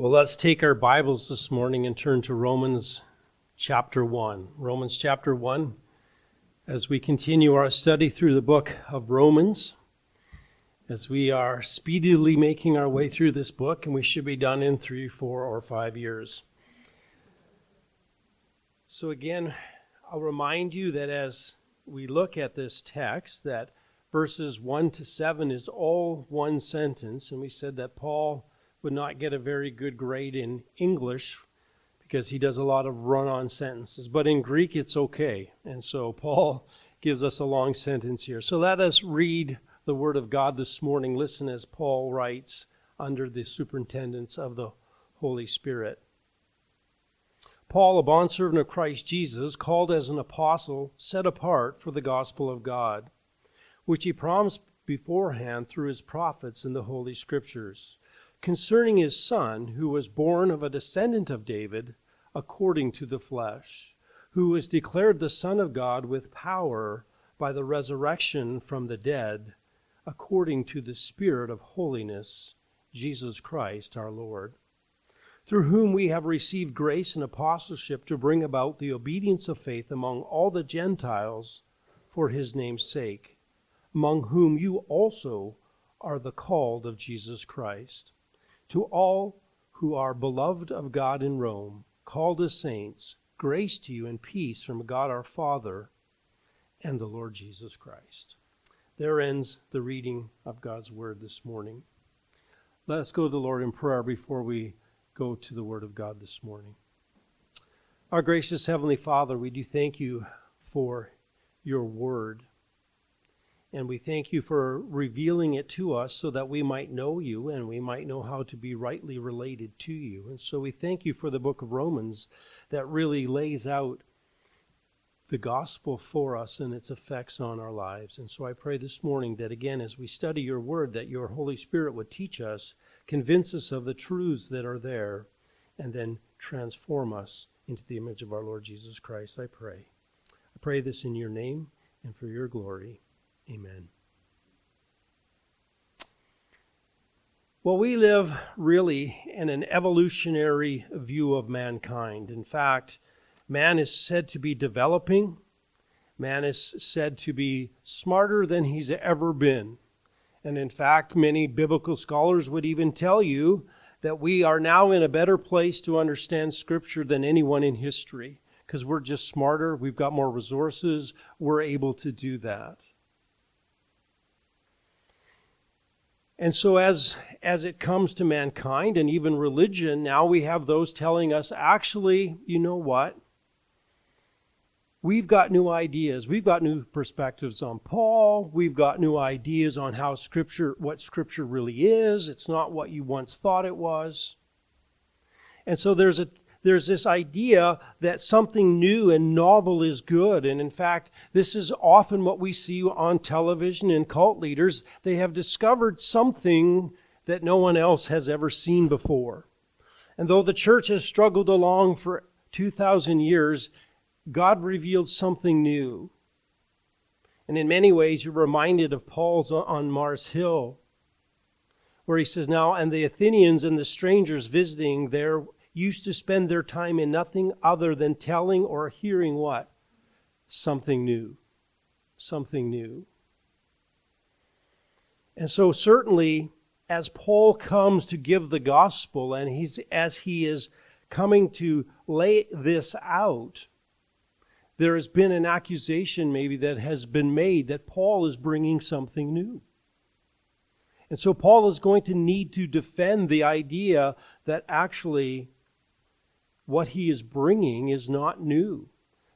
Well, let's take our Bibles this morning and turn to Romans chapter 1. Romans chapter 1, as we continue our study through the book of Romans, as we are speedily making our way through this book, and we should be done in three, four, or five years. So, again, I'll remind you that as we look at this text, that verses 1 to 7 is all one sentence, and we said that Paul would not get a very good grade in English because he does a lot of run on sentences. But in Greek, it's okay. And so Paul gives us a long sentence here. So let us read the Word of God this morning. Listen as Paul writes under the superintendence of the Holy Spirit. Paul, a bondservant of Christ Jesus, called as an apostle, set apart for the gospel of God, which he promised beforehand through his prophets in the Holy Scriptures concerning his son, who was born of a descendant of David according to the flesh, who was declared the Son of God with power by the resurrection from the dead, according to the Spirit of holiness, Jesus Christ our Lord, through whom we have received grace and apostleship to bring about the obedience of faith among all the Gentiles for his name's sake, among whom you also are the called of Jesus Christ to all who are beloved of God in Rome, called as saints, grace to you and peace from God our Father and the Lord Jesus Christ. There ends the reading of God's Word this morning. Let us go to the Lord in prayer before we go to the Word of God this morning. Our gracious Heavenly Father, we do thank you for your Word. And we thank you for revealing it to us so that we might know you and we might know how to be rightly related to you. And so we thank you for the book of Romans that really lays out the gospel for us and its effects on our lives. And so I pray this morning that again, as we study your word, that your Holy Spirit would teach us, convince us of the truths that are there, and then transform us into the image of our Lord Jesus Christ. I pray. I pray this in your name and for your glory. Amen. Well, we live really in an evolutionary view of mankind. In fact, man is said to be developing. Man is said to be smarter than he's ever been. And in fact, many biblical scholars would even tell you that we are now in a better place to understand Scripture than anyone in history because we're just smarter, we've got more resources, we're able to do that. And so as as it comes to mankind and even religion, now we have those telling us actually, you know what? We've got new ideas. We've got new perspectives on Paul. We've got new ideas on how scripture what scripture really is. It's not what you once thought it was. And so there's a there's this idea that something new and novel is good. And in fact, this is often what we see on television and cult leaders. They have discovered something that no one else has ever seen before. And though the church has struggled along for 2,000 years, God revealed something new. And in many ways, you're reminded of Paul's on Mars Hill, where he says, Now, and the Athenians and the strangers visiting there used to spend their time in nothing other than telling or hearing what? Something new. Something new. And so, certainly, as Paul comes to give the gospel and he's, as he is coming to lay this out, there has been an accusation maybe that has been made that Paul is bringing something new. And so Paul is going to need to defend the idea that actually what he is bringing is not new,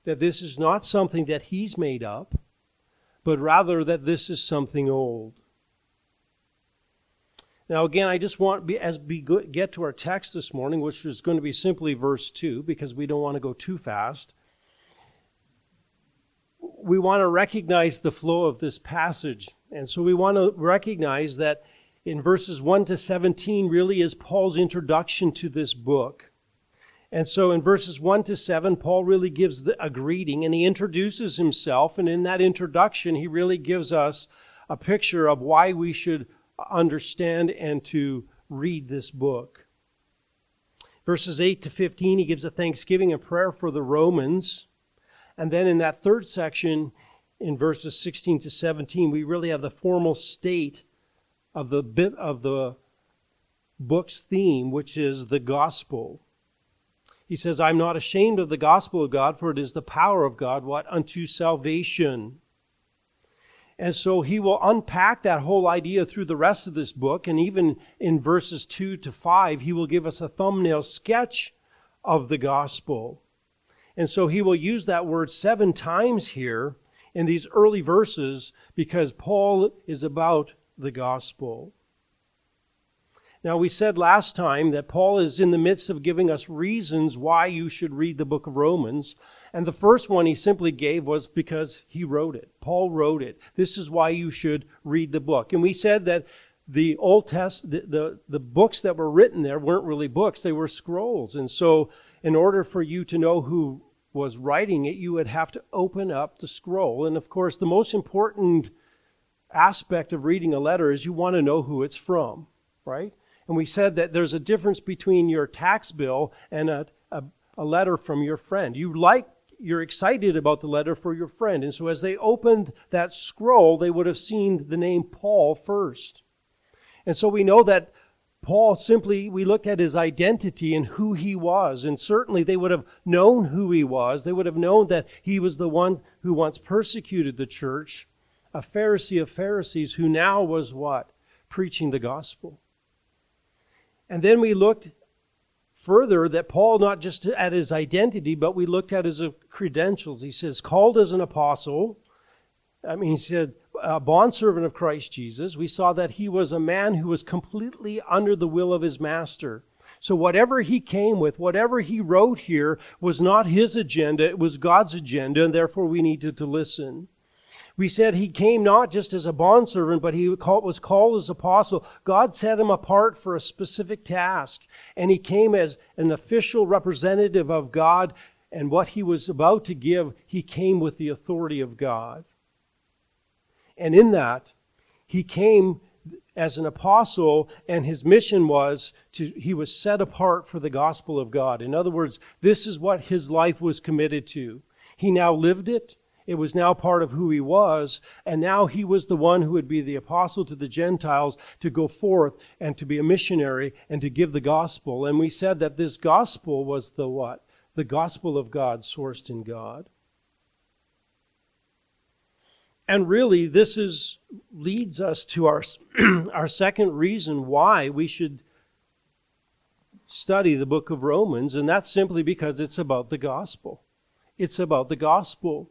that this is not something that he's made up, but rather that this is something old. Now, again, I just want, as we get to our text this morning, which is going to be simply verse 2, because we don't want to go too fast, we want to recognize the flow of this passage. And so we want to recognize that in verses 1 to 17 really is Paul's introduction to this book. And so in verses 1 to 7, Paul really gives a greeting and he introduces himself. And in that introduction, he really gives us a picture of why we should understand and to read this book. Verses 8 to 15, he gives a thanksgiving and prayer for the Romans. And then in that third section, in verses 16 to 17, we really have the formal state of the of the book's theme, which is the gospel. He says, I'm not ashamed of the gospel of God, for it is the power of God, what? Unto salvation. And so he will unpack that whole idea through the rest of this book. And even in verses 2 to 5, he will give us a thumbnail sketch of the gospel. And so he will use that word seven times here in these early verses because Paul is about the gospel. Now, we said last time that Paul is in the midst of giving us reasons why you should read the book of Romans. And the first one he simply gave was because he wrote it. Paul wrote it. This is why you should read the book. And we said that the Old Test, the, the, the books that were written there weren't really books, they were scrolls. And so, in order for you to know who was writing it, you would have to open up the scroll. And of course, the most important aspect of reading a letter is you want to know who it's from, right? And we said that there's a difference between your tax bill and a, a, a letter from your friend. You like you're excited about the letter for your friend. And so as they opened that scroll, they would have seen the name Paul first. And so we know that Paul simply, we looked at his identity and who he was. And certainly they would have known who he was. They would have known that he was the one who once persecuted the church, a Pharisee of Pharisees who now was what? Preaching the gospel. And then we looked further that Paul, not just at his identity, but we looked at his credentials. He says, called as an apostle. I mean, he said, a bondservant of Christ Jesus. We saw that he was a man who was completely under the will of his master. So whatever he came with, whatever he wrote here, was not his agenda, it was God's agenda, and therefore we needed to listen. We said he came not just as a bondservant, but he was called as apostle. God set him apart for a specific task. And he came as an official representative of God. And what he was about to give, he came with the authority of God. And in that, he came as an apostle, and his mission was to, he was set apart for the gospel of God. In other words, this is what his life was committed to. He now lived it. It was now part of who he was, and now he was the one who would be the apostle to the Gentiles to go forth and to be a missionary and to give the gospel. And we said that this gospel was the what? The gospel of God, sourced in God. And really, this is leads us to our, our second reason why we should study the book of Romans, and that's simply because it's about the gospel. It's about the gospel.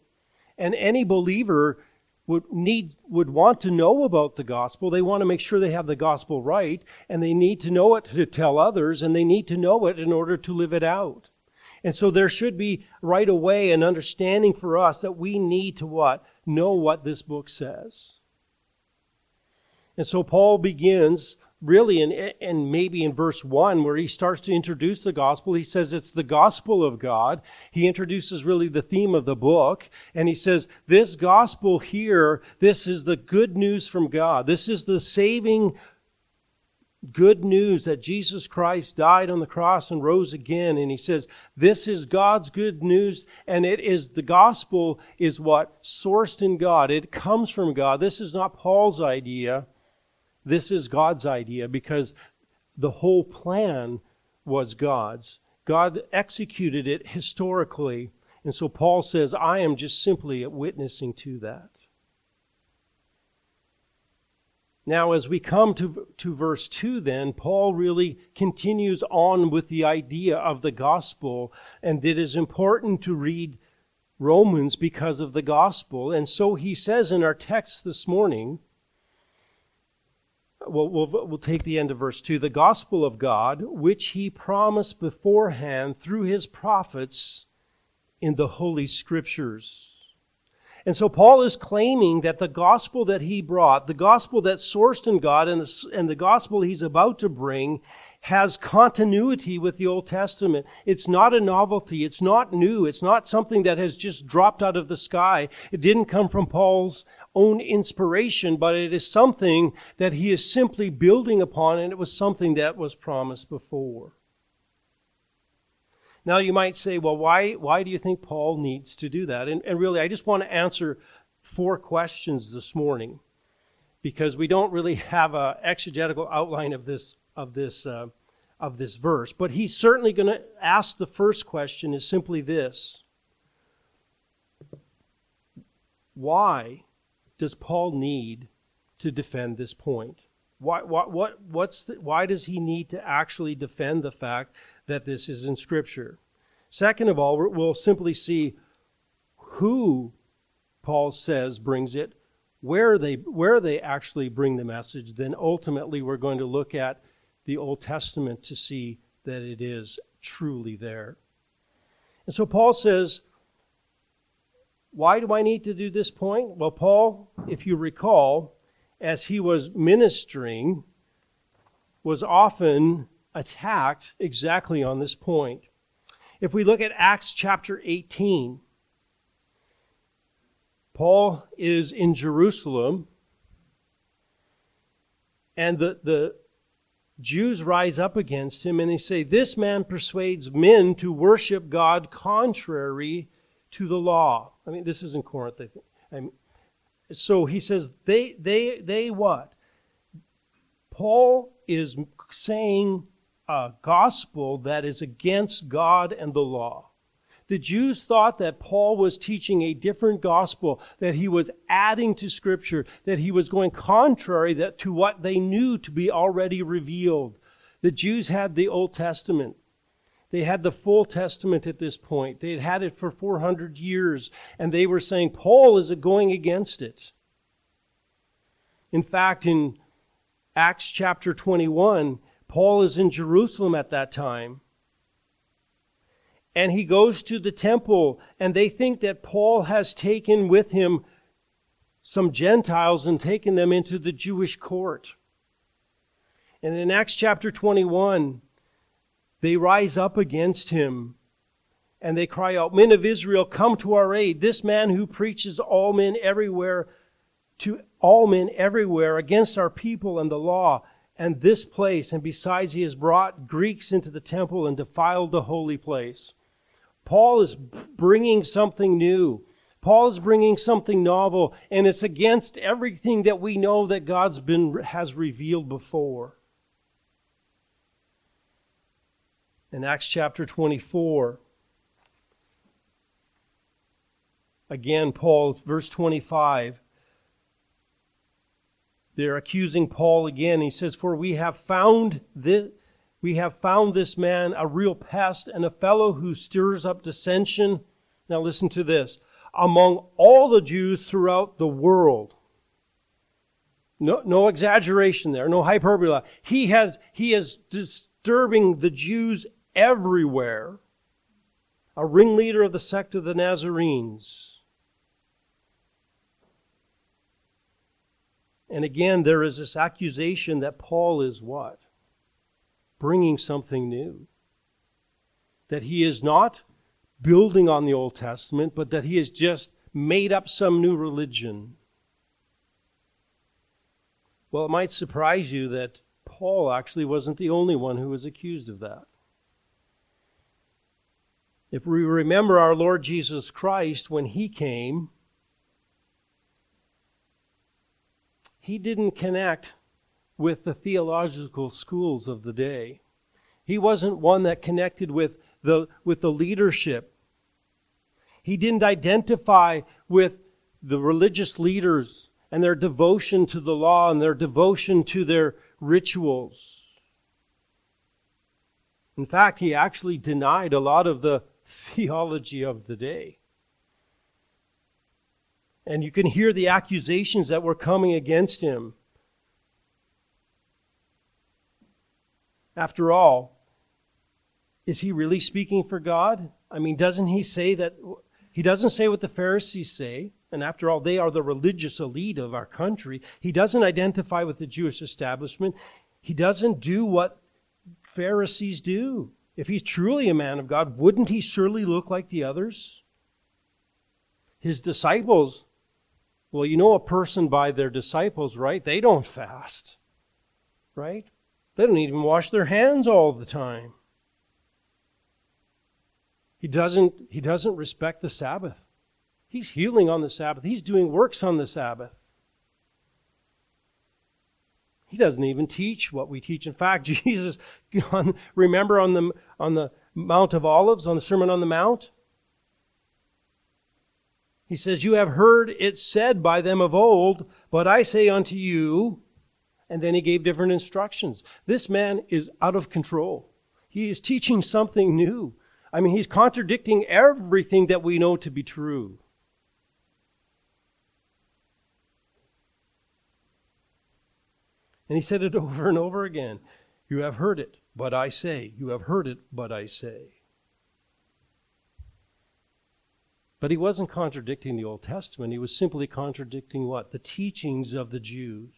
And any believer would need would want to know about the gospel. They want to make sure they have the gospel right, and they need to know it to tell others, and they need to know it in order to live it out. And so there should be right away an understanding for us that we need to what? Know what this book says. And so Paul begins really in, and maybe in verse 1 where he starts to introduce the gospel he says it's the gospel of god. He introduces really the theme of the book and he says this gospel here this is the good news from god. This is the saving good news that jesus christ died on the cross and rose again. And he says this is god's good news and it is the gospel is what sourced in god. It comes from god. This is not paul's idea this is God's idea because the whole plan was God's. God executed it historically. And so Paul says, I am just simply witnessing to that. Now, as we come to, to verse 2, then, Paul really continues on with the idea of the gospel, and it is important to read Romans because of the gospel. And so he says in our text this morning, we'll, we'll, we'll take the end of verse 2 the gospel of God, which he promised beforehand through his prophets in the Holy Scriptures. And so Paul is claiming that the gospel that he brought, the gospel that's sourced in God, and the, and the gospel he's about to bring, has continuity with the Old Testament. It's not a novelty. It's not new. It's not something that has just dropped out of the sky. It didn't come from Paul's own inspiration, but it is something that he is simply building upon, and it was something that was promised before. Now you might say, well, why, why do you think Paul needs to do that? And, and really, I just want to answer four questions this morning because we don't really have an exegetical outline of this, of this, uh, of this verse. But he's certainly going to ask the first question is simply this Why does Paul need to defend this point? Why, what, what, what's the, why does he need to actually defend the fact that this is in Scripture? Second of all, we'll simply see who Paul says brings it, where they, where they actually bring the message. Then ultimately, we're going to look at the Old Testament to see that it is truly there. And so Paul says, Why do I need to do this point? Well, Paul, if you recall, as he was ministering, was often attacked exactly on this point. If we look at Acts chapter 18, Paul is in Jerusalem, and the, the Jews rise up against him and they say, This man persuades men to worship God contrary to the law. I mean, this is in Corinth, I think. I'm, so he says, they, they, they what? Paul is saying a gospel that is against God and the law. The Jews thought that Paul was teaching a different gospel, that he was adding to Scripture, that he was going contrary that, to what they knew to be already revealed. The Jews had the Old Testament. They had the full Testament at this point. They had had it for 400 years, and they were saying Paul is going against it. In fact, in Acts chapter 21, Paul is in Jerusalem at that time. And he goes to the temple, and they think that Paul has taken with him some Gentiles and taken them into the Jewish court. And in Acts chapter 21, they rise up against him and they cry out, Men of Israel, come to our aid. This man who preaches all men everywhere to all men everywhere against our people and the law and this place. And besides, he has brought Greeks into the temple and defiled the holy place. Paul is bringing something new. Paul is bringing something novel, and it's against everything that we know that God's been has revealed before. In Acts chapter 24. Again, Paul, verse 25. They're accusing Paul again. He says, For we have found this, we have found this man a real pest and a fellow who stirs up dissension. Now listen to this. Among all the Jews throughout the world. No, no exaggeration there, no hyperbole. He has he is disturbing the Jews everywhere, a ringleader of the sect of the Nazarenes. And again, there is this accusation that Paul is what? Bringing something new. That he is not building on the Old Testament, but that he has just made up some new religion. Well, it might surprise you that Paul actually wasn't the only one who was accused of that. If we remember our Lord Jesus Christ when he came, he didn't connect with the theological schools of the day. He wasn't one that connected with the, with the leadership. He didn't identify with the religious leaders and their devotion to the law and their devotion to their rituals. In fact, he actually denied a lot of the theology of the day. And you can hear the accusations that were coming against him. After all, is he really speaking for God? I mean, doesn't he say that? He doesn't say what the Pharisees say. And after all, they are the religious elite of our country. He doesn't identify with the Jewish establishment. He doesn't do what Pharisees do. If he's truly a man of God, wouldn't he surely look like the others? His disciples, well, you know a person by their disciples, right? They don't fast, right? They don't even wash their hands all the time. He doesn't, he doesn't respect the Sabbath. He's healing on the Sabbath, he's doing works on the Sabbath. He doesn't even teach what we teach. In fact, Jesus, remember on the, on the Mount of Olives, on the Sermon on the Mount? He says, You have heard it said by them of old, but I say unto you, and then he gave different instructions. This man is out of control. He is teaching something new. I mean, he's contradicting everything that we know to be true. And he said it over and over again. You have heard it, but I say. You have heard it, but I say. But he wasn't contradicting the Old Testament. He was simply contradicting what? The teachings of the Jews.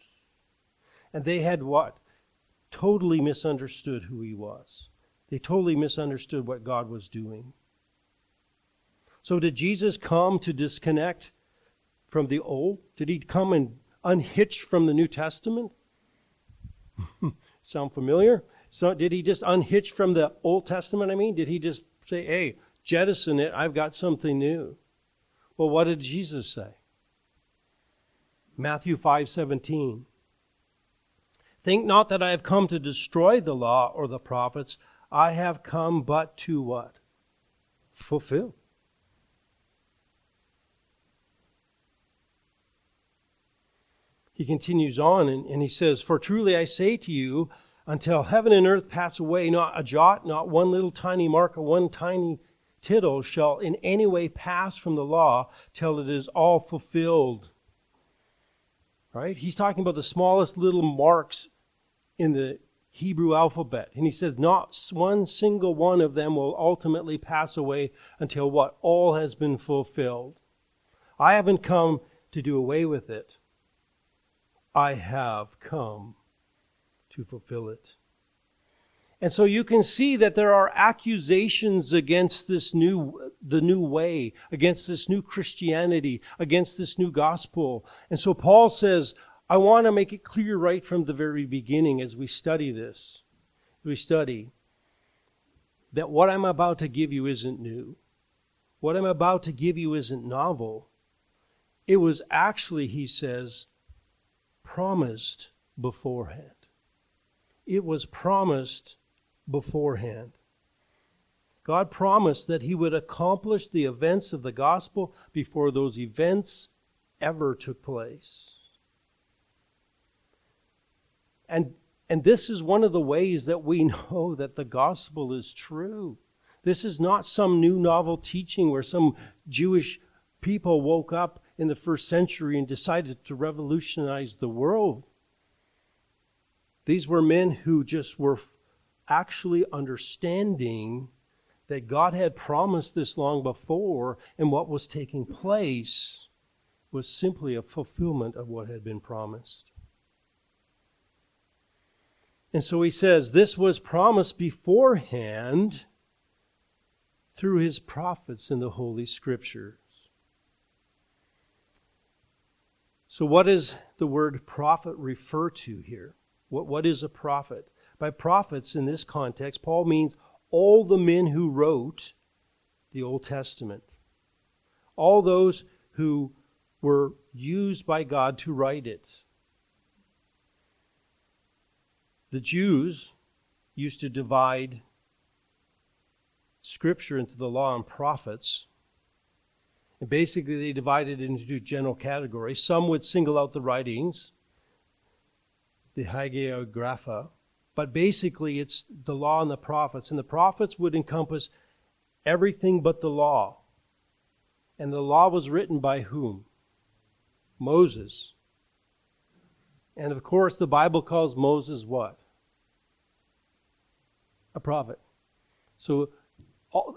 And they had what? Totally misunderstood who he was. They totally misunderstood what God was doing. So, did Jesus come to disconnect from the Old? Did he come and unhitch from the New Testament? Sound familiar? So did he just unhitch from the Old Testament? I mean, did he just say, "Hey, jettison it, I've got something new"? Well, what did Jesus say? Matthew 5:17. Think not that I have come to destroy the law or the prophets, I have come but to what? Fulfill. He continues on and, and he says, For truly I say to you, until heaven and earth pass away, not a jot, not one little tiny mark, or one tiny tittle shall in any way pass from the law till it is all fulfilled. Right? He's talking about the smallest little marks in the Hebrew alphabet. And he says, not one single one of them will ultimately pass away until what? All has been fulfilled. I haven't come to do away with it. I have come to fulfill it. And so you can see that there are accusations against this new the new way, against this new Christianity, against this new gospel. And so Paul says, I want to make it clear right from the very beginning as we study this. We study that what I'm about to give you isn't new. What I'm about to give you isn't novel. It was actually, he says, promised beforehand. It was promised beforehand. God promised that He would accomplish the events of the gospel before those events ever took place. And, and this is one of the ways that we know that the gospel is true. This is not some new novel teaching where some Jewish people woke up in the first century and decided to revolutionize the world. These were men who just were actually understanding that God had promised this long before, and what was taking place was simply a fulfillment of what had been promised. And so he says, This was promised beforehand through his prophets in the Holy Scripture. So, what does the word prophet refer to here? What, what is a prophet? By prophets in this context, Paul means all the men who wrote the Old Testament, all those who were used by God to write it. The Jews used to divide Scripture into the law and prophets. And basically, they divided it into general categories. Some would single out the writings, the hagiographa, but basically, it's the law and the prophets. And the prophets would encompass everything but the law. And the law was written by whom? Moses. And of course, the Bible calls Moses what? A prophet. So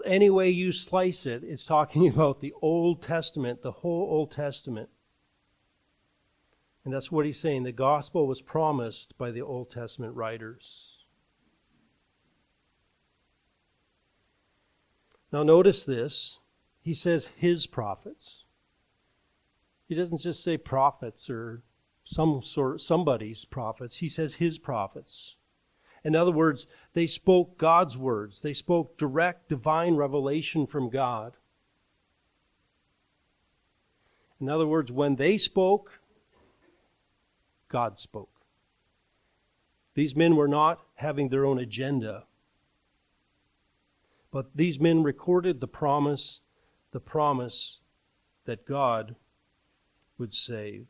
any way you slice it, it's talking about the Old Testament, the whole Old Testament. And that's what he's saying. The gospel was promised by the Old Testament writers. Now, notice this. He says his prophets. He doesn't just say prophets or some sort somebody's prophets. He says his prophets. In other words, they spoke God's words. They spoke direct divine revelation from God. In other words, when they spoke, God spoke. These men were not having their own agenda, but these men recorded the promise, the promise that God would save.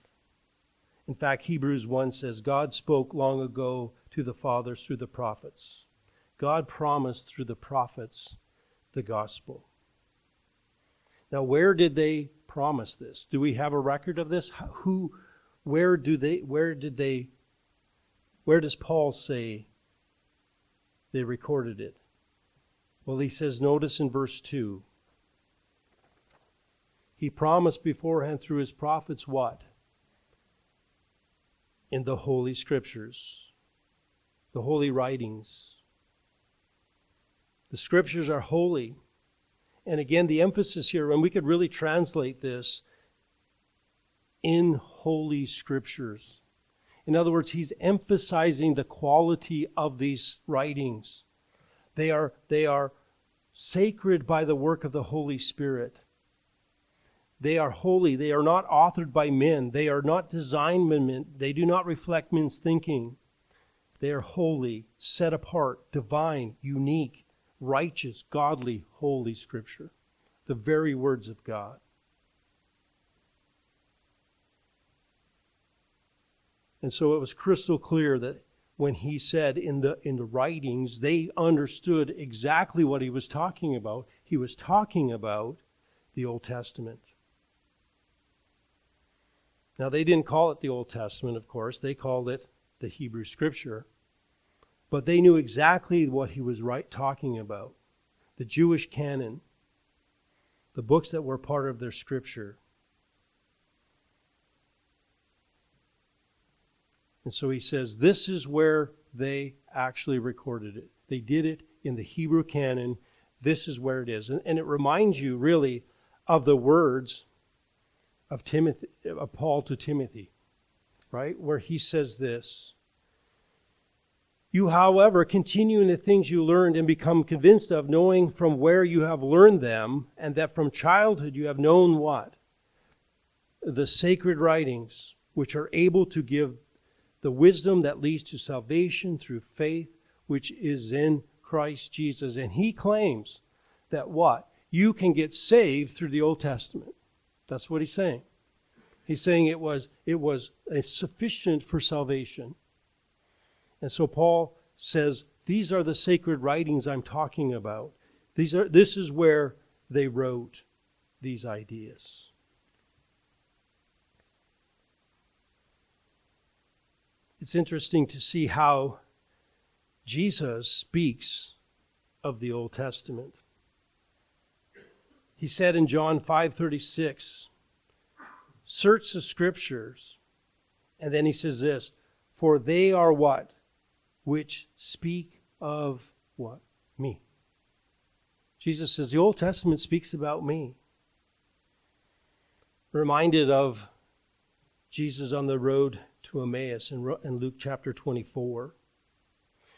In fact, Hebrews 1 says, God spoke long ago to the fathers through the prophets. God promised through the prophets the gospel. Now, where did they promise this? Do we have a record of this? Who, where do they, where did they, where does Paul say they recorded it? Well, he says, notice in verse 2. He promised beforehand through his prophets what? In the Holy Scriptures, the Holy Writings. The Scriptures are holy. And again, the emphasis here, and we could really translate this in Holy Scriptures. In other words, he's emphasizing the quality of these writings. They are, they are sacred by the work of the Holy Spirit. They are holy. They are not authored by men. They are not designed by men. They do not reflect men's thinking. They are holy, set apart, divine, unique, righteous, godly, holy Scripture, the very words of God. And so it was crystal clear that when he said in the in the writings, they understood exactly what he was talking about. He was talking about the Old Testament. Now they didn't call it the Old Testament, of course. They called it the Hebrew Scripture. But they knew exactly what he was right talking about the Jewish canon, the books that were part of their scripture. And so he says, this is where they actually recorded it. They did it in the Hebrew canon. This is where it is. And, and it reminds you, really, of the words of, Timothy, of Paul to Timothy, right? Where he says this you, however, continue in the things you learned and become convinced of, knowing from where you have learned them, and that from childhood you have known what? The sacred writings, which are able to give the wisdom that leads to salvation through faith, which is in Christ Jesus. And he claims that what? You can get saved through the Old Testament. That's what he's saying. He's saying it was, it was uh, sufficient for salvation. And so Paul says, These are the sacred writings I'm talking about. These are, this is where they wrote these ideas. It's interesting to see how Jesus speaks of the Old Testament. He said in John 5:36, "Search the scriptures." And then he says this, "For they are what? Which speak of what? Me. Jesus says, The Old Testament speaks about me. Reminded of Jesus on the road to Emmaus in, Luke chapter 24.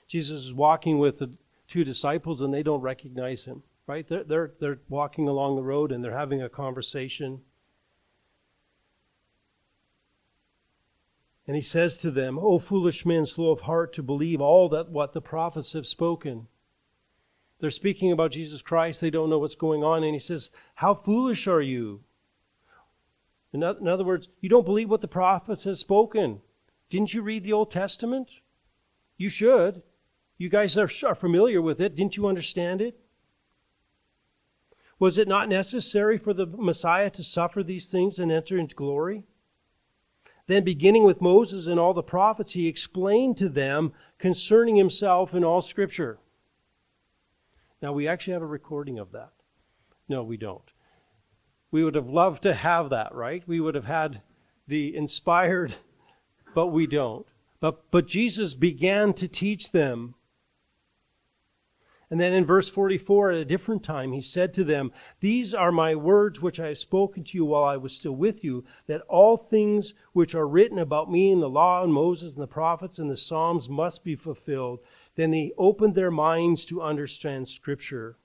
Jesus is walking with the two disciples and they don't recognize him, right? They're, they're, they're walking along the road and they're having a conversation. And he says to them, O foolish men, slow of heart to believe all that what the prophets have spoken. They're speaking about Jesus Christ. They don't know what's going on. And he says, How foolish are you? In other words, you don't believe what the prophets have spoken. Didn't you read the Old Testament? You should. You guys are, are familiar with it. Didn't you understand it? Was it not necessary for the Messiah to suffer these things and enter into glory? Then, beginning with Moses and all the prophets, he explained to them concerning himself in all Scripture. Now, we actually have a recording of that. No, we don't. We would have loved to have that, right? We would have had the inspired, but we don't. But, but Jesus began to teach them and then in verse 44, at a different time, he said to them, These are my words which I have spoken to you while I was still with you, that all things which are written about me in the law and Moses and the prophets and the Psalms must be fulfilled. Then he opened their minds to understand Scripture.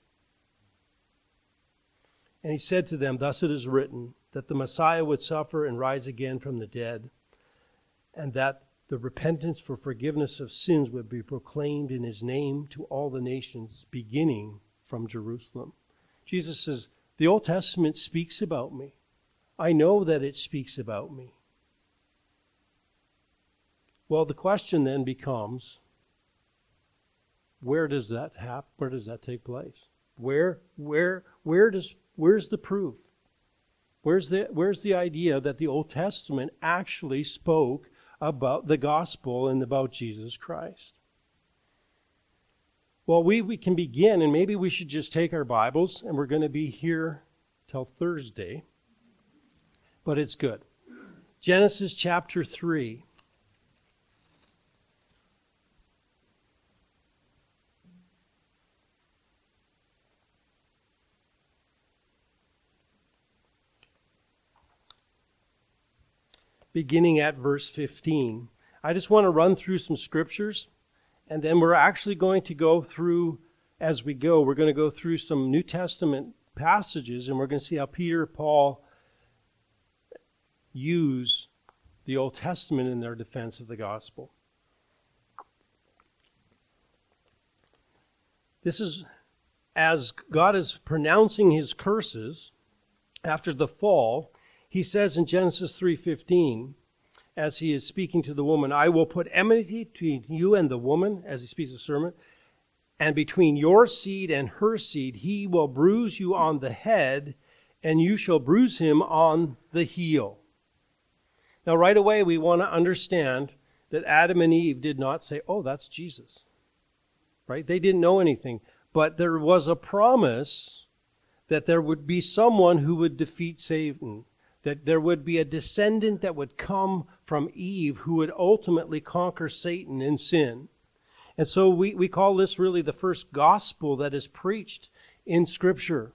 And he said to them, Thus it is written, that the Messiah would suffer and rise again from the dead, and that the repentance for forgiveness of sins would be proclaimed in his name to all the nations, beginning from Jerusalem. Jesus says, The Old Testament speaks about me. I know that it speaks about me. Well, the question then becomes where does that happen? Where does that take place? Where where where does where's the proof? Where's the where's the idea that the Old Testament actually spoke about the gospel and about Jesus Christ? Well, we, we can begin, and maybe we should just take our Bibles, and we're going to be here till Thursday, but it's good. Genesis chapter 3. Beginning at verse 15. I just want to run through some scriptures, and then we're actually going to go through, as we go, we're going to go through some New Testament passages, and we're going to see how Peter, Paul use the Old Testament in their defense of the gospel. This is as God is pronouncing his curses after the fall he says in Genesis 3:15 as he is speaking to the woman, I will put enmity between you and the woman as he speaks the sermon, and between your seed and her seed he will bruise you on the head and you shall bruise him on the heel. Now right away we want to understand that Adam and Eve did not say, "Oh, that's Jesus." Right? They didn't know anything, but there was a promise that there would be someone who would defeat Satan that there would be a descendant that would come from Eve who would ultimately conquer Satan and sin. And so we, we call this really the first gospel that is preached in Scripture.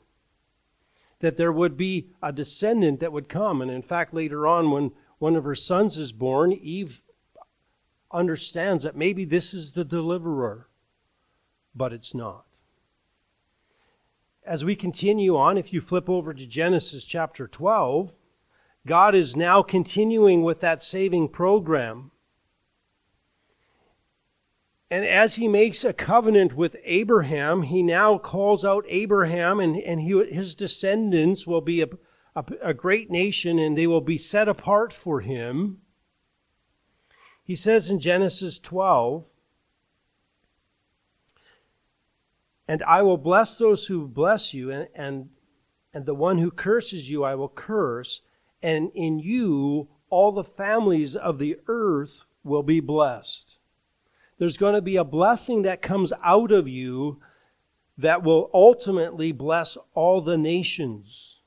That there would be a descendant that would come. And in fact, later on, when one of her sons is born, Eve understands that maybe this is the deliverer, but it's not. As we continue on, if you flip over to Genesis chapter 12, God is now continuing with that saving program. And as he makes a covenant with Abraham, he now calls out Abraham, and, and he, his descendants will be a, a, a great nation and they will be set apart for him. He says in Genesis 12, And I will bless those who bless you, and, and, and the one who curses you I will curse and in you all the families of the earth will be blessed. There's going to be a blessing that comes out of you that will ultimately bless all the nations.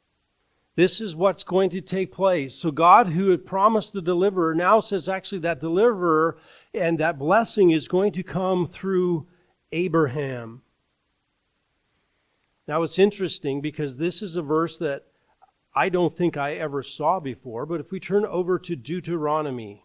This is what's going to take place. So, God, who had promised the deliverer, now says actually that deliverer and that blessing is going to come through Abraham. Now, it's interesting because this is a verse that I don't think I ever saw before. But if we turn over to Deuteronomy,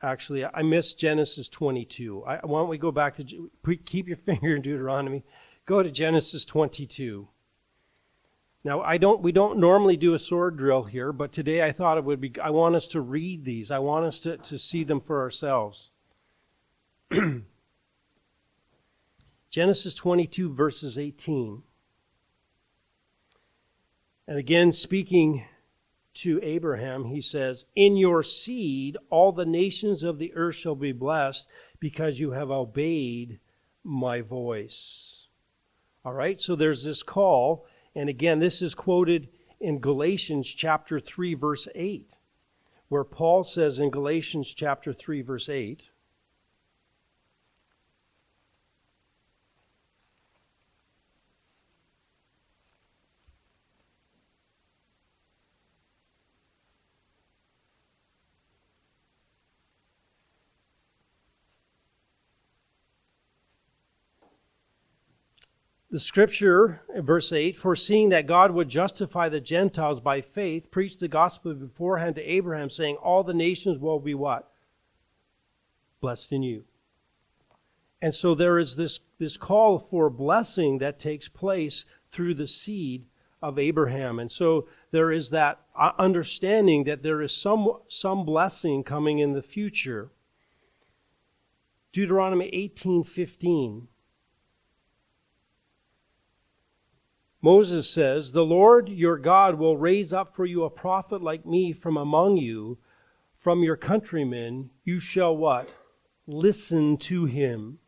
actually i missed genesis 22 I, why don't we go back to keep your finger in deuteronomy. Go to genesis 22 now, I don't, we don't normally do a sword drill here, but today I thought it would be, I want us to read these. I want us to, to see them for ourselves. Genesis 22, verses 18. And again, speaking to Abraham, he says, In your seed all the nations of the earth shall be blessed because you have obeyed my voice. All right, so there's this call and again, this is quoted in Galatians chapter 3, verse 8, where Paul says in Galatians chapter 3, verse 8, The scripture, verse 8, foreseeing that God would justify the Gentiles by faith, preached the gospel beforehand to Abraham, saying, All the nations will be what? Blessed in you. And so there is this, this call for blessing that takes place through the seed of Abraham. And so there is that uh, understanding that there is some, some blessing coming in the future. Deuteronomy 18:15 Moses says, "The Lord your God will raise up for you a prophet like me from among you, from your countrymen. You shall what? Listen to him."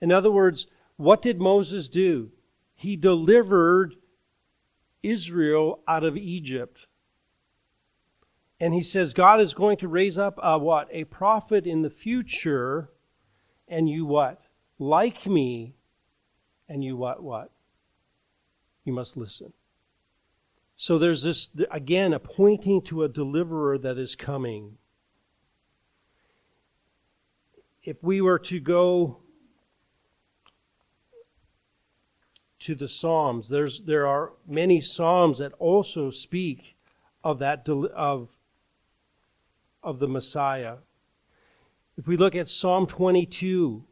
In other words, what did Moses do? He delivered Israel out of Egypt. And he says God is going to raise up a what? A prophet in the future and you what? Like me and you what what? You must listen. So there's this again a pointing to a deliverer that is coming. If we were to go to the Psalms. There's, there are many Psalms that also speak of that of, of the Messiah. If we look at Psalm 22,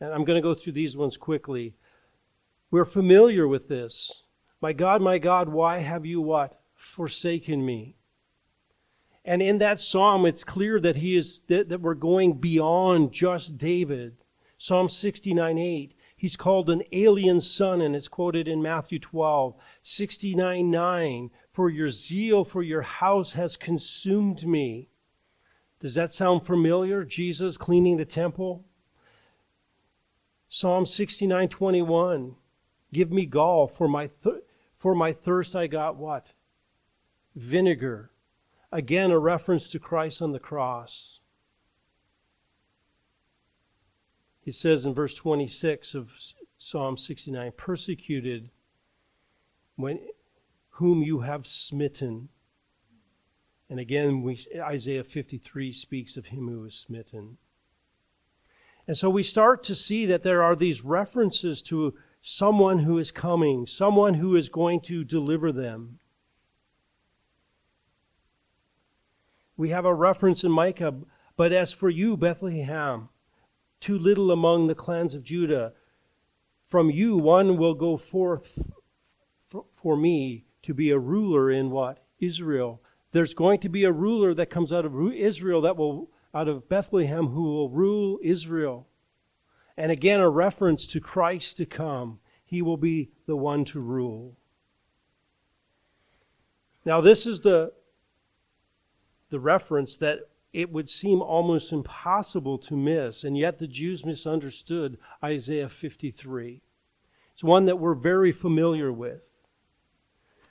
and I'm going to go through these ones quickly, we're familiar with this. My God, my God, why have you what? Forsaken me. And in that psalm, it's clear that he is that, that we're going beyond just David. Psalm 69 8. He's called an alien son, and it's quoted in Matthew 12, 69 9. For your zeal for your house has consumed me. Does that sound familiar? Jesus cleaning the temple? Psalm 69 21. Give me gall for my, th- for my thirst, I got what? Vinegar. Again, a reference to Christ on the cross. He says in verse 26 of Psalm 69 persecuted when whom you have smitten. And again, we, Isaiah 53 speaks of him who is smitten. And so we start to see that there are these references to someone who is coming, someone who is going to deliver them. We have a reference in Micah, but as for you, Bethlehem, too little among the clans of Judah. From you one will go forth for me to be a ruler in what? Israel. There's going to be a ruler that comes out of Israel that will out of Bethlehem who will rule Israel. And again a reference to Christ to come. He will be the one to rule. Now this is the the reference that it would seem almost impossible to miss, and yet the Jews misunderstood Isaiah 53. It's one that we're very familiar with.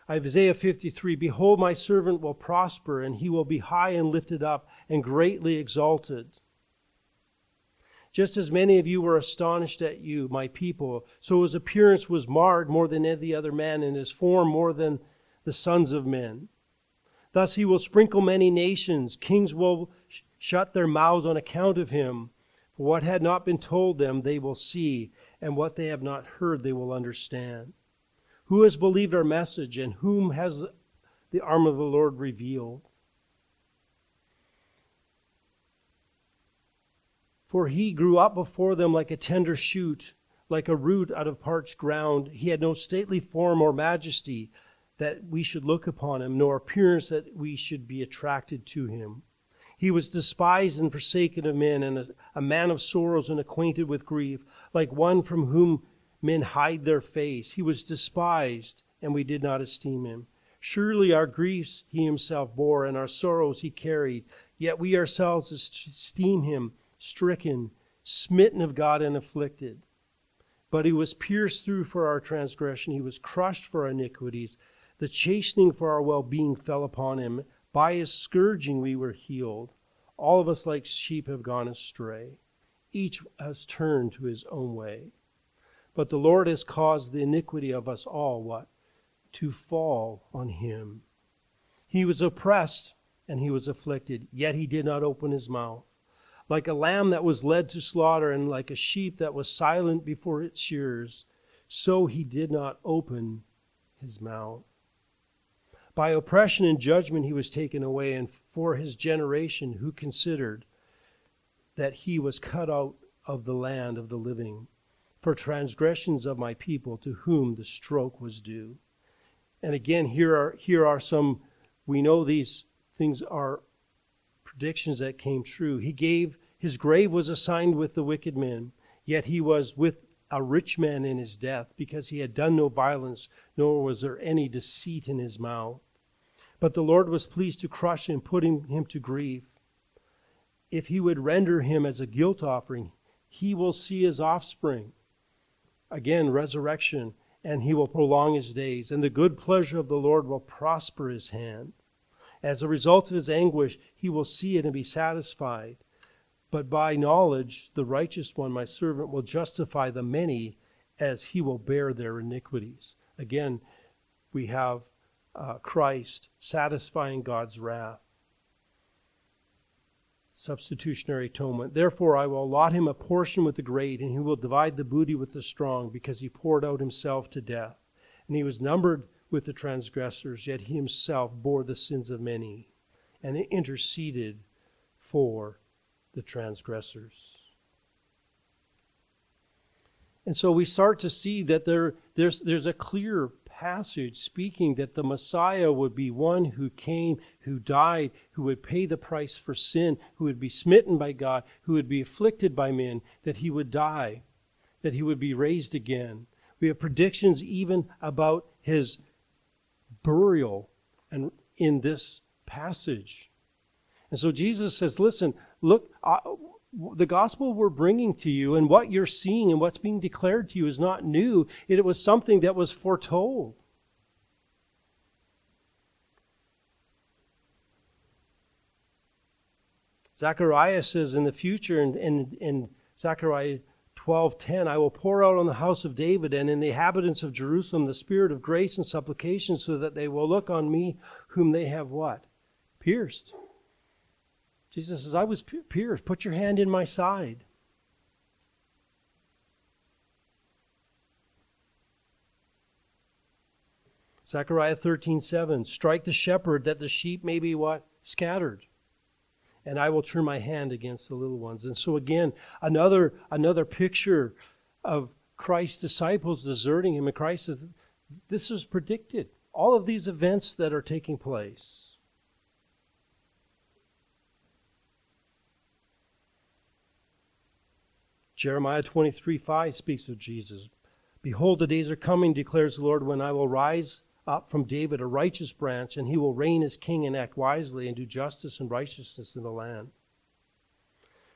Isaiah 53 Behold, my servant will prosper, and he will be high and lifted up and greatly exalted. Just as many of you were astonished at you, my people, so his appearance was marred more than any other man, and his form more than the sons of men. Thus he will sprinkle many nations. Kings will sh- shut their mouths on account of him. For what had not been told them, they will see, and what they have not heard, they will understand. Who has believed our message, and whom has the arm of the Lord revealed? For he grew up before them like a tender shoot, like a root out of parched ground. He had no stately form or majesty that we should look upon him, nor appearance that we should be attracted to him. He was despised and forsaken of men, and a, a, man of sorrows and acquainted with grief, like one from whom men hide their face. He was despised, and we did not esteem him. Surely our griefs he himself bore, and our sorrows he carried. Yet we ourselves esteem him stricken, smitten of God, and afflicted. But he was pierced through for our transgression, he was crushed for our iniquities. The chastening for our well being fell upon him. By his scourging we were healed. All of us, like sheep, have gone astray. Each has turned to his own way. But the Lord has caused the iniquity of us all, what? To fall on him. He was oppressed and he was afflicted, yet he did not open his mouth. Like a lamb that was led to slaughter, and like a sheep that was silent before its shears, so he did not open his mouth. By oppression and judgment he was taken away, and for his generation who considered that he was cut out of the land of the living, for transgressions of my people to whom the stroke was due. And again, here are, here are some, we know these things are predictions that came true. He gave, his grave was assigned with the wicked men, yet he was with a rich man in his death, because he had done no violence, nor was there any deceit in his mouth. But the Lord was pleased to crush him, putting him to grief. If he would render him as a guilt offering, he will see his offspring. Again, resurrection, and he will prolong his days, and the good pleasure of the Lord will prosper his hand. As a result of his anguish, he will see it and be satisfied. But by knowledge, the righteous one, my servant, will justify the many as he will bear their iniquities. Again, we have uh, Christ satisfying God's wrath. Substitutionary atonement. Therefore, I will allot him a portion with the great, and he will divide the booty with the strong, because he poured out himself to death. And he was numbered with the transgressors, yet he himself bore the sins of many, and interceded for the transgressors. And so we start to see that there, there's, there's a clear passage speaking that the Messiah would be one who came, who died, who would pay the price for sin, who would be smitten by God, who would be afflicted by men, that he would die, that he would be raised again. We have predictions even about his burial and in this passage. And so Jesus says, listen, look, I, the gospel we're bringing to you and what you're seeing and what's being declared to you is not new. It was something that was foretold. Zechariah says in the future, in, in, in Zechariah 12:10, I will pour out on the house of David and in the inhabitants of Jerusalem the spirit of grace and supplication, so that they will look on me whom they have what? Pierced. Jesus says, I was pierced. Put your hand in my side. Zechariah 13:7 Strike the shepherd that the sheep may be what? Scattered. And I will turn my hand against the little ones. And so again, another another picture of Christ's disciples deserting him. And Christ says, This was predicted. All of these events that are taking place. Jeremiah 23 5 speaks of Jesus. Behold, the days are coming, declares the Lord, when I will rise up from David a righteous branch, and he will reign as king and act wisely and do justice and righteousness in the land.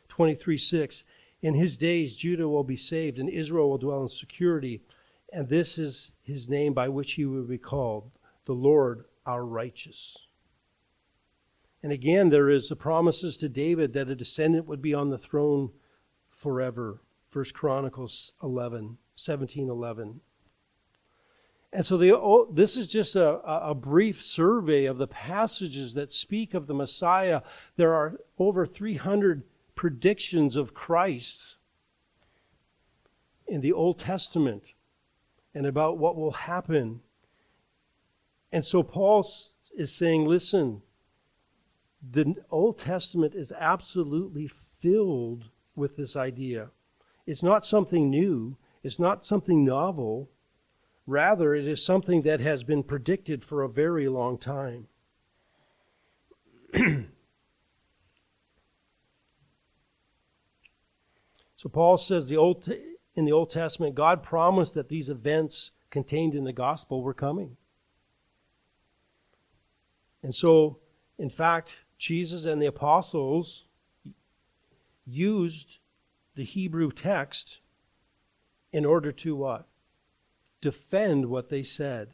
23 6 In his days Judah will be saved, and Israel will dwell in security, and this is his name by which he will be called, the Lord our righteous. And again, there is the promises to David that a descendant would be on the throne forever. First Chronicles 11, 17, 11. And so the, oh, this is just a, a brief survey of the passages that speak of the Messiah. There are over 300 predictions of Christ in the Old Testament and about what will happen. And so Paul is saying, listen, the Old Testament is absolutely filled with this idea. It's not something new, it's not something novel. Rather, it is something that has been predicted for a very long time. so Paul says the old in the Old Testament God promised that these events contained in the gospel were coming. And so in fact Jesus and the apostles used the Hebrew text in order to what? Defend what they said.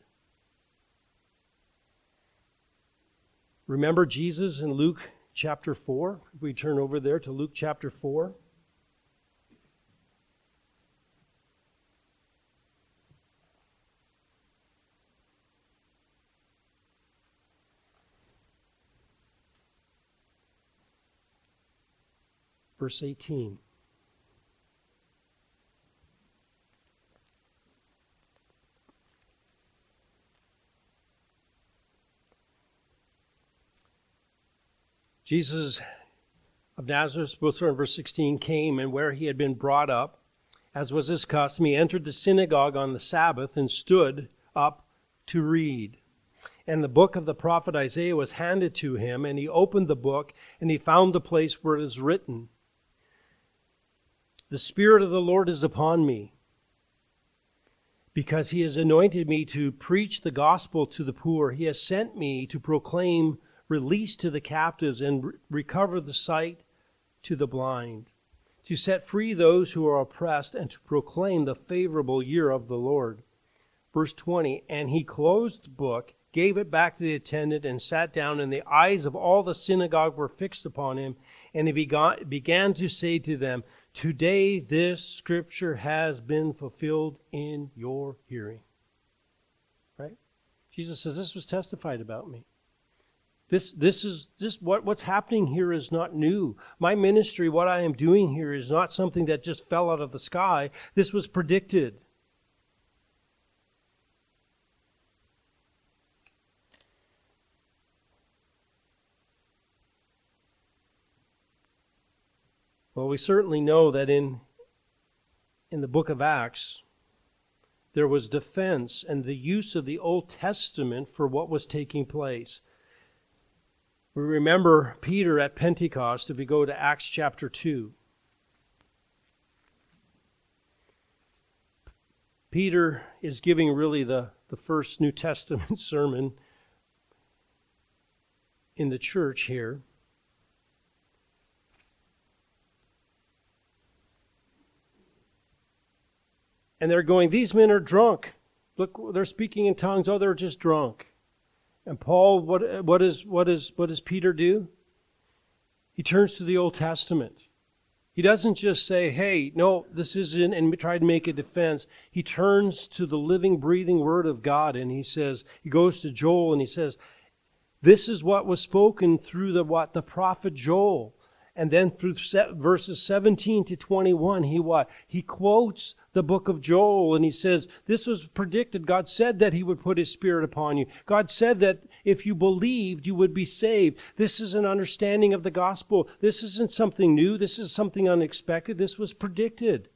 Remember Jesus in Luke chapter 4? If we turn over there to Luke chapter 4. verse 18. Jesus of Nazareth, in verse 16, came and where he had been brought up, as was his custom, he entered the synagogue on the Sabbath and stood up to read. And the book of the prophet Isaiah was handed to him, and he opened the book, and he found the place where it is written The Spirit of the Lord is upon me, because he has anointed me to preach the gospel to the poor. He has sent me to proclaim release to the captives and re- recover the sight to the blind, to set free those who are oppressed, and to proclaim the favorable year of the Lord. Verse 20 And he closed the book, gave it back to the attendant, and sat down, and the eyes of all the synagogue were fixed upon him. And he began, began to say to them, Today this scripture has been fulfilled in your hearing. Right? Jesus says, This was testified about me. This, this is this what, what's happening here is not new. My ministry, what I am doing here, is not something that just fell out of the sky. This was predicted. Well, we certainly know that in in the book of Acts, there was defense and the use of the Old Testament for what was taking place. We remember Peter at Pentecost if we go to Acts chapter 2. Peter is giving really the, the first New Testament sermon in the church here. And they're going, These men are drunk. Look, they're speaking in tongues. Oh, they're just drunk. And Paul, what, what, is, what, is, what does Peter do? He turns to the Old Testament. He doesn't just say, hey, no, this isn't, and try to make a defense. He turns to the living, breathing Word of God and he says, he goes to Joel and he says, this is what was spoken through the what? The prophet Joel. And then through verses 17 to 21, he what? He quotes the book of Joel and he says, This was predicted. God said that he would put his spirit upon you. God said that if you believed, you would be saved. This is an understanding of the gospel. This isn't something new. This is something unexpected. This was predicted.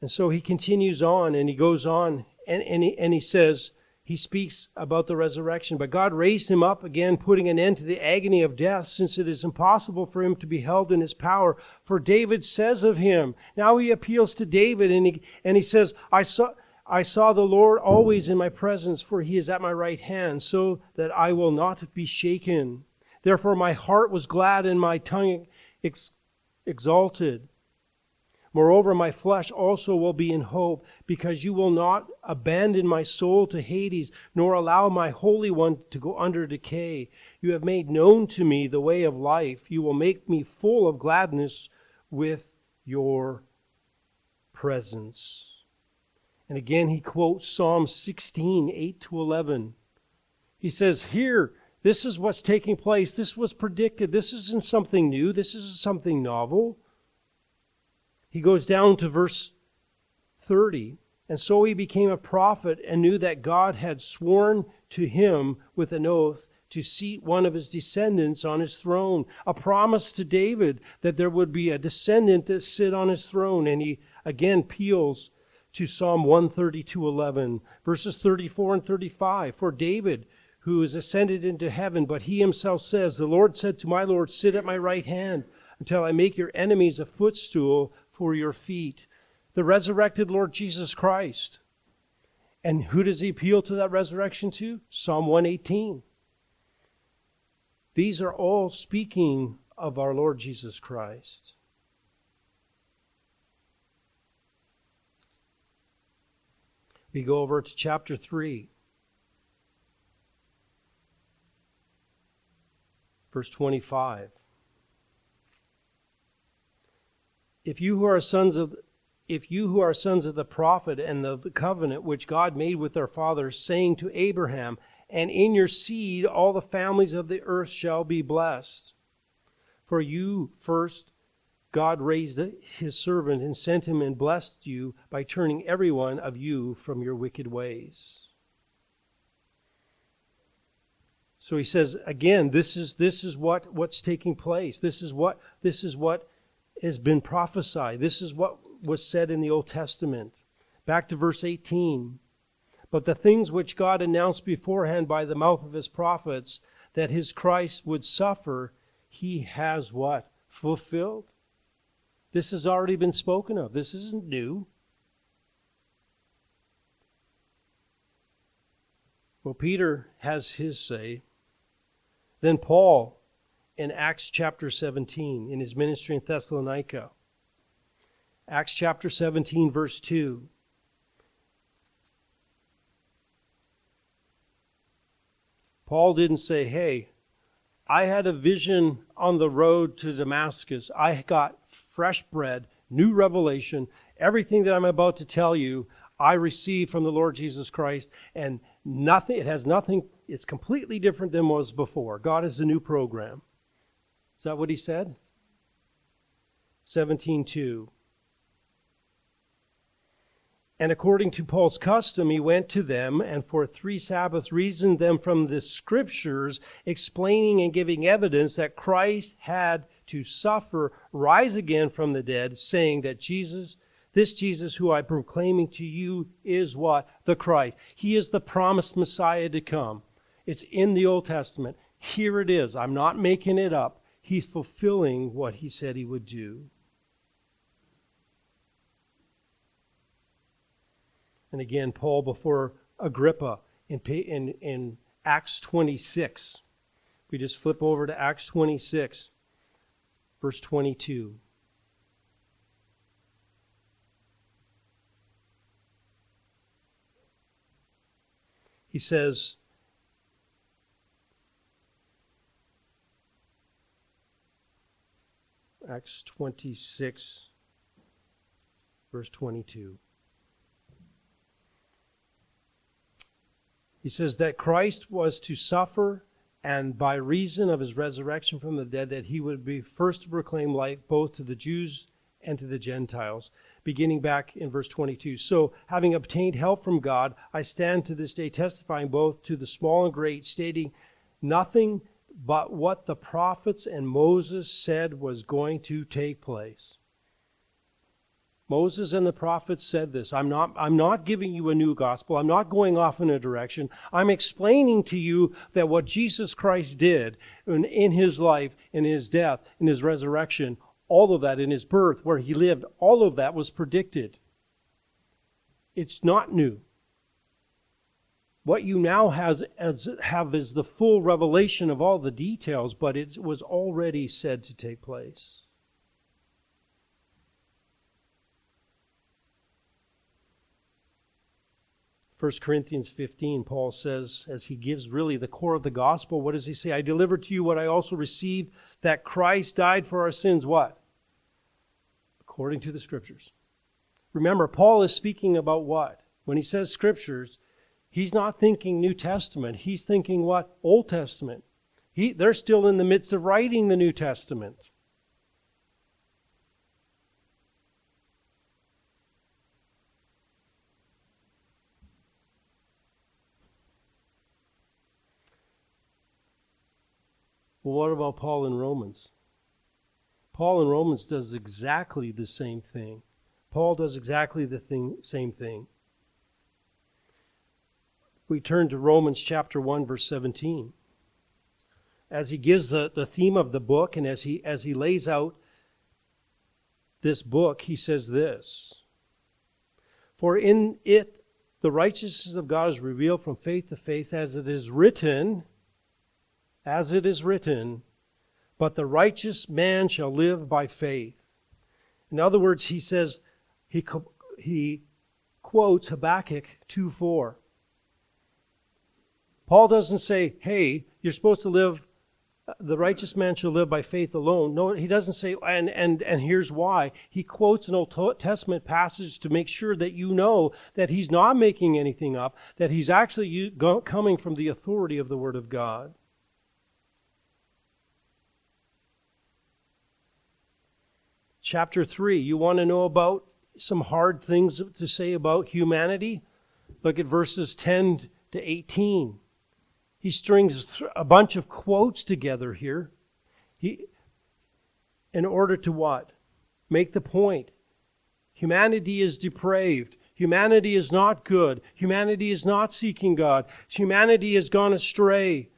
And so he continues on and he goes on and, and, he, and he says, he speaks about the resurrection. But God raised him up again, putting an end to the agony of death, since it is impossible for him to be held in his power. For David says of him, now he appeals to David and he, and he says, I saw, I saw the Lord always in my presence, for he is at my right hand, so that I will not be shaken. Therefore my heart was glad and my tongue ex- exalted. Moreover, my flesh also will be in hope, because you will not abandon my soul to Hades, nor allow my Holy One to go under decay. You have made known to me the way of life. You will make me full of gladness with your presence. And again, he quotes Psalm 16, 8 to 11. He says, Here, this is what's taking place. This was predicted. This isn't something new. This isn't something novel. He goes down to verse 30. And so he became a prophet and knew that God had sworn to him with an oath to seat one of his descendants on his throne, a promise to David that there would be a descendant that sit on his throne. And he again peals to Psalm 132:11, verses 34 and 35. For David, who is ascended into heaven, but he himself says, The Lord said to my Lord, Sit at my right hand until I make your enemies a footstool for your feet. The resurrected Lord Jesus Christ. And who does he appeal to that resurrection to? Psalm 118. These are all speaking of our Lord Jesus Christ. We go over to chapter 3, verse 25. If you who are sons of if you who are sons of the prophet and the covenant which God made with our fathers, saying to Abraham, And in your seed all the families of the earth shall be blessed. For you first God raised his servant and sent him and blessed you by turning every one of you from your wicked ways. So he says again, this is this is what what's taking place. This is what this is what has been prophesied. This is what was said in the Old Testament. Back to verse 18. But the things which God announced beforehand by the mouth of his prophets that his Christ would suffer, he has what? Fulfilled. This has already been spoken of. This isn't new. Well, Peter has his say. Then Paul, in Acts chapter 17, in his ministry in Thessalonica, Acts chapter 17, verse 2. Paul didn't say, Hey, I had a vision on the road to Damascus. I got fresh bread, new revelation. Everything that I'm about to tell you, I received from the Lord Jesus Christ, and nothing, it has nothing, it's completely different than was before. God is a new program. That what he said? 17.2. And according to Paul's custom, he went to them and for three Sabbaths reasoned them from the scriptures, explaining and giving evidence that Christ had to suffer, rise again from the dead, saying that Jesus, this Jesus who I'm proclaiming to you, is what? The Christ. He is the promised Messiah to come. It's in the Old Testament. Here it is. I'm not making it up. He's fulfilling what he said he would do. And again, Paul before Agrippa in, in, in Acts 26. We just flip over to Acts 26, verse 22. He says, Acts 26, verse 22. He says that Christ was to suffer, and by reason of his resurrection from the dead, that he would be first to proclaim life both to the Jews and to the Gentiles. Beginning back in verse 22. So, having obtained help from God, I stand to this day testifying both to the small and great, stating nothing but what the prophets and Moses said was going to take place. Moses and the prophets said this. I'm not, I'm not giving you a new gospel. I'm not going off in a direction. I'm explaining to you that what Jesus Christ did in, in his life, in his death, in his resurrection, all of that in his birth, where he lived, all of that was predicted. It's not new. What you now has, as, have is the full revelation of all the details, but it was already said to take place. 1 Corinthians 15, Paul says, as he gives really the core of the gospel, what does he say? I delivered to you what I also received, that Christ died for our sins. What? According to the scriptures. Remember, Paul is speaking about what? When he says scriptures, he's not thinking New Testament. He's thinking what? Old Testament. He, they're still in the midst of writing the New Testament. Well, what about Paul in Romans? Paul in Romans does exactly the same thing. Paul does exactly the thing, same thing. We turn to Romans chapter 1 verse 17. As he gives the, the theme of the book and as he as he lays out this book, he says this. For in it the righteousness of God is revealed from faith to faith, as it is written, as it is written, but the righteous man shall live by faith. In other words, he says, he, he quotes Habakkuk 2 4. Paul doesn't say, hey, you're supposed to live, the righteous man shall live by faith alone. No, he doesn't say, and, and, and here's why. He quotes an Old Testament passage to make sure that you know that he's not making anything up, that he's actually coming from the authority of the Word of God. chapter 3. You want to know about some hard things to say about humanity? Look at verses 10 to 18. He strings a bunch of quotes together here. He, in order to what? Make the point. Humanity is depraved. Humanity is not good. Humanity is not seeking God. Humanity has gone astray.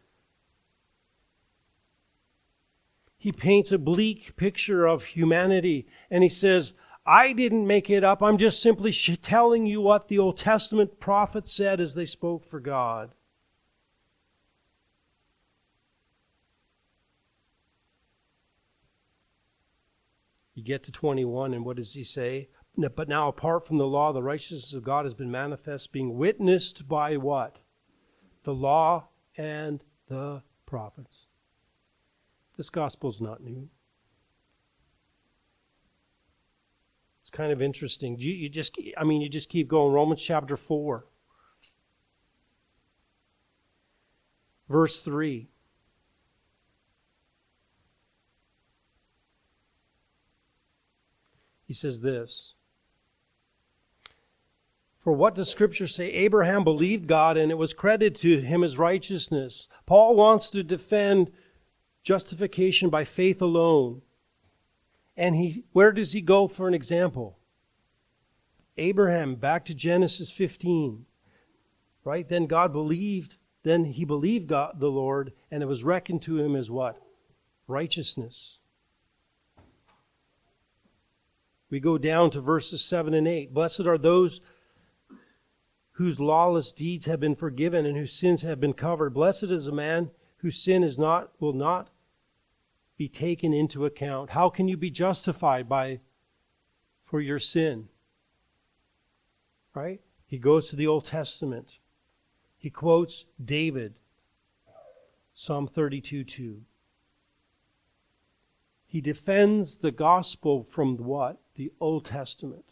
He paints a bleak picture of humanity and he says, I didn't make it up. I'm just simply telling you what the Old Testament prophets said as they spoke for God. You get to 21, and what does he say? But now, apart from the law, the righteousness of God has been manifest, being witnessed by what? The law and the prophets. This gospel is not new. It's kind of interesting. You, you just, I mean, you just keep going. Romans chapter 4, verse 3. He says this For what does Scripture say? Abraham believed God and it was credited to him as righteousness. Paul wants to defend justification by faith alone. And he where does he go for an example? Abraham, back to Genesis 15. Right? Then God believed, then he believed God the Lord, and it was reckoned to him as what? Righteousness. We go down to verses 7 and 8. Blessed are those whose lawless deeds have been forgiven and whose sins have been covered. Blessed is a man whose sin is not will not be taken into account. How can you be justified by for your sin? Right? He goes to the Old Testament. He quotes David, Psalm 32 2. He defends the gospel from what? the Old Testament.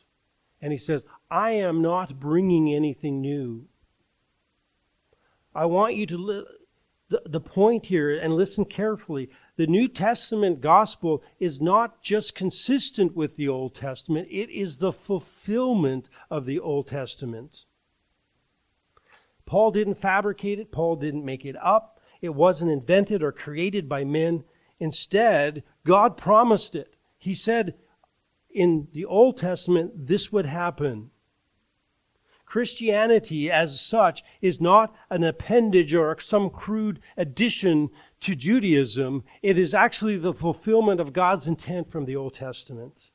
And he says, I am not bringing anything new. I want you to, li- the, the point here, and listen carefully the New Testament gospel is not just consistent with the Old Testament, it is the fulfillment of the Old Testament. Paul didn't fabricate it, Paul didn't make it up, it wasn't invented or created by men. Instead, God promised it. He said, in the Old Testament, this would happen. Christianity, as such, is not an appendage or some crude addition to Judaism. It is actually the fulfillment of God's intent from the Old Testament.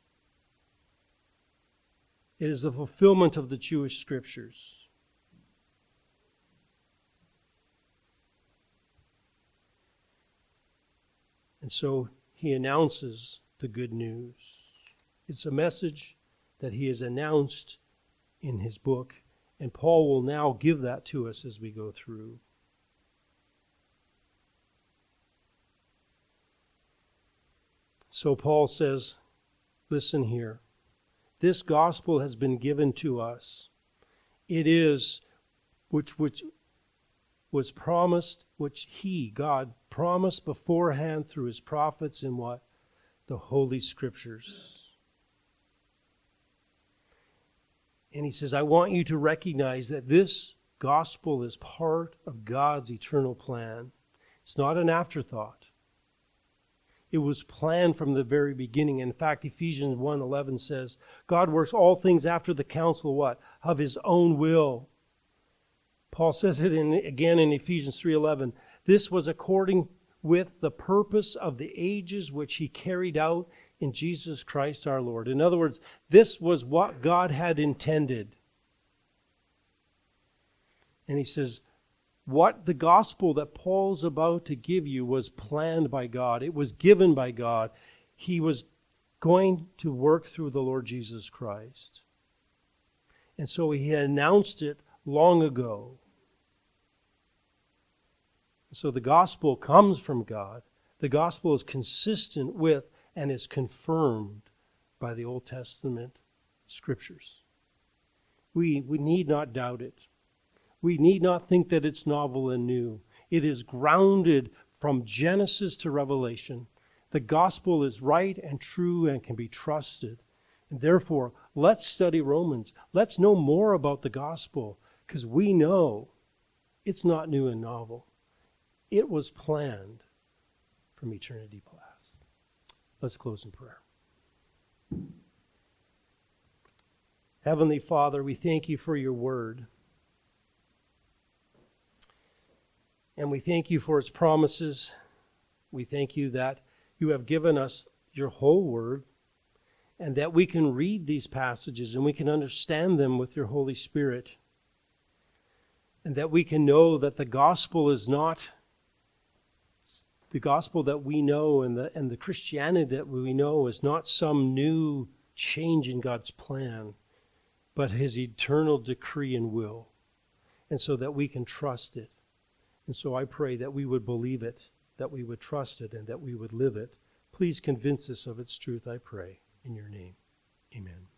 It is the fulfillment of the Jewish scriptures. And so he announces the good news. It's a message that he has announced in his book, and Paul will now give that to us as we go through. So Paul says, Listen here. This gospel has been given to us. It is which which was promised, which he, God, promised beforehand through his prophets in what? The Holy Scriptures. And he says, I want you to recognize that this gospel is part of God's eternal plan. It's not an afterthought. It was planned from the very beginning. In fact, Ephesians 1:11 says, God works all things after the counsel what? Of his own will. Paul says it in, again in Ephesians 3:11. This was according with the purpose of the ages which he carried out in Jesus Christ our Lord. In other words, this was what God had intended. And he says, what the gospel that Paul's about to give you was planned by God, it was given by God. He was going to work through the Lord Jesus Christ. And so he announced it long ago. So the gospel comes from God. The gospel is consistent with and is confirmed by the Old Testament scriptures. We, we need not doubt it. We need not think that it's novel and new. It is grounded from Genesis to Revelation. The gospel is right and true and can be trusted. And therefore, let's study Romans. Let's know more about the gospel because we know it's not new and novel. It was planned from eternity past. Let's close in prayer. Heavenly Father, we thank you for your word. And we thank you for its promises. We thank you that you have given us your whole word and that we can read these passages and we can understand them with your Holy Spirit. And that we can know that the gospel is not the gospel that we know and the, and the Christianity that we know is not some new change in God's plan, but his eternal decree and will. And so that we can trust it. And so I pray that we would believe it, that we would trust it, and that we would live it. Please convince us of its truth, I pray. In your name, amen.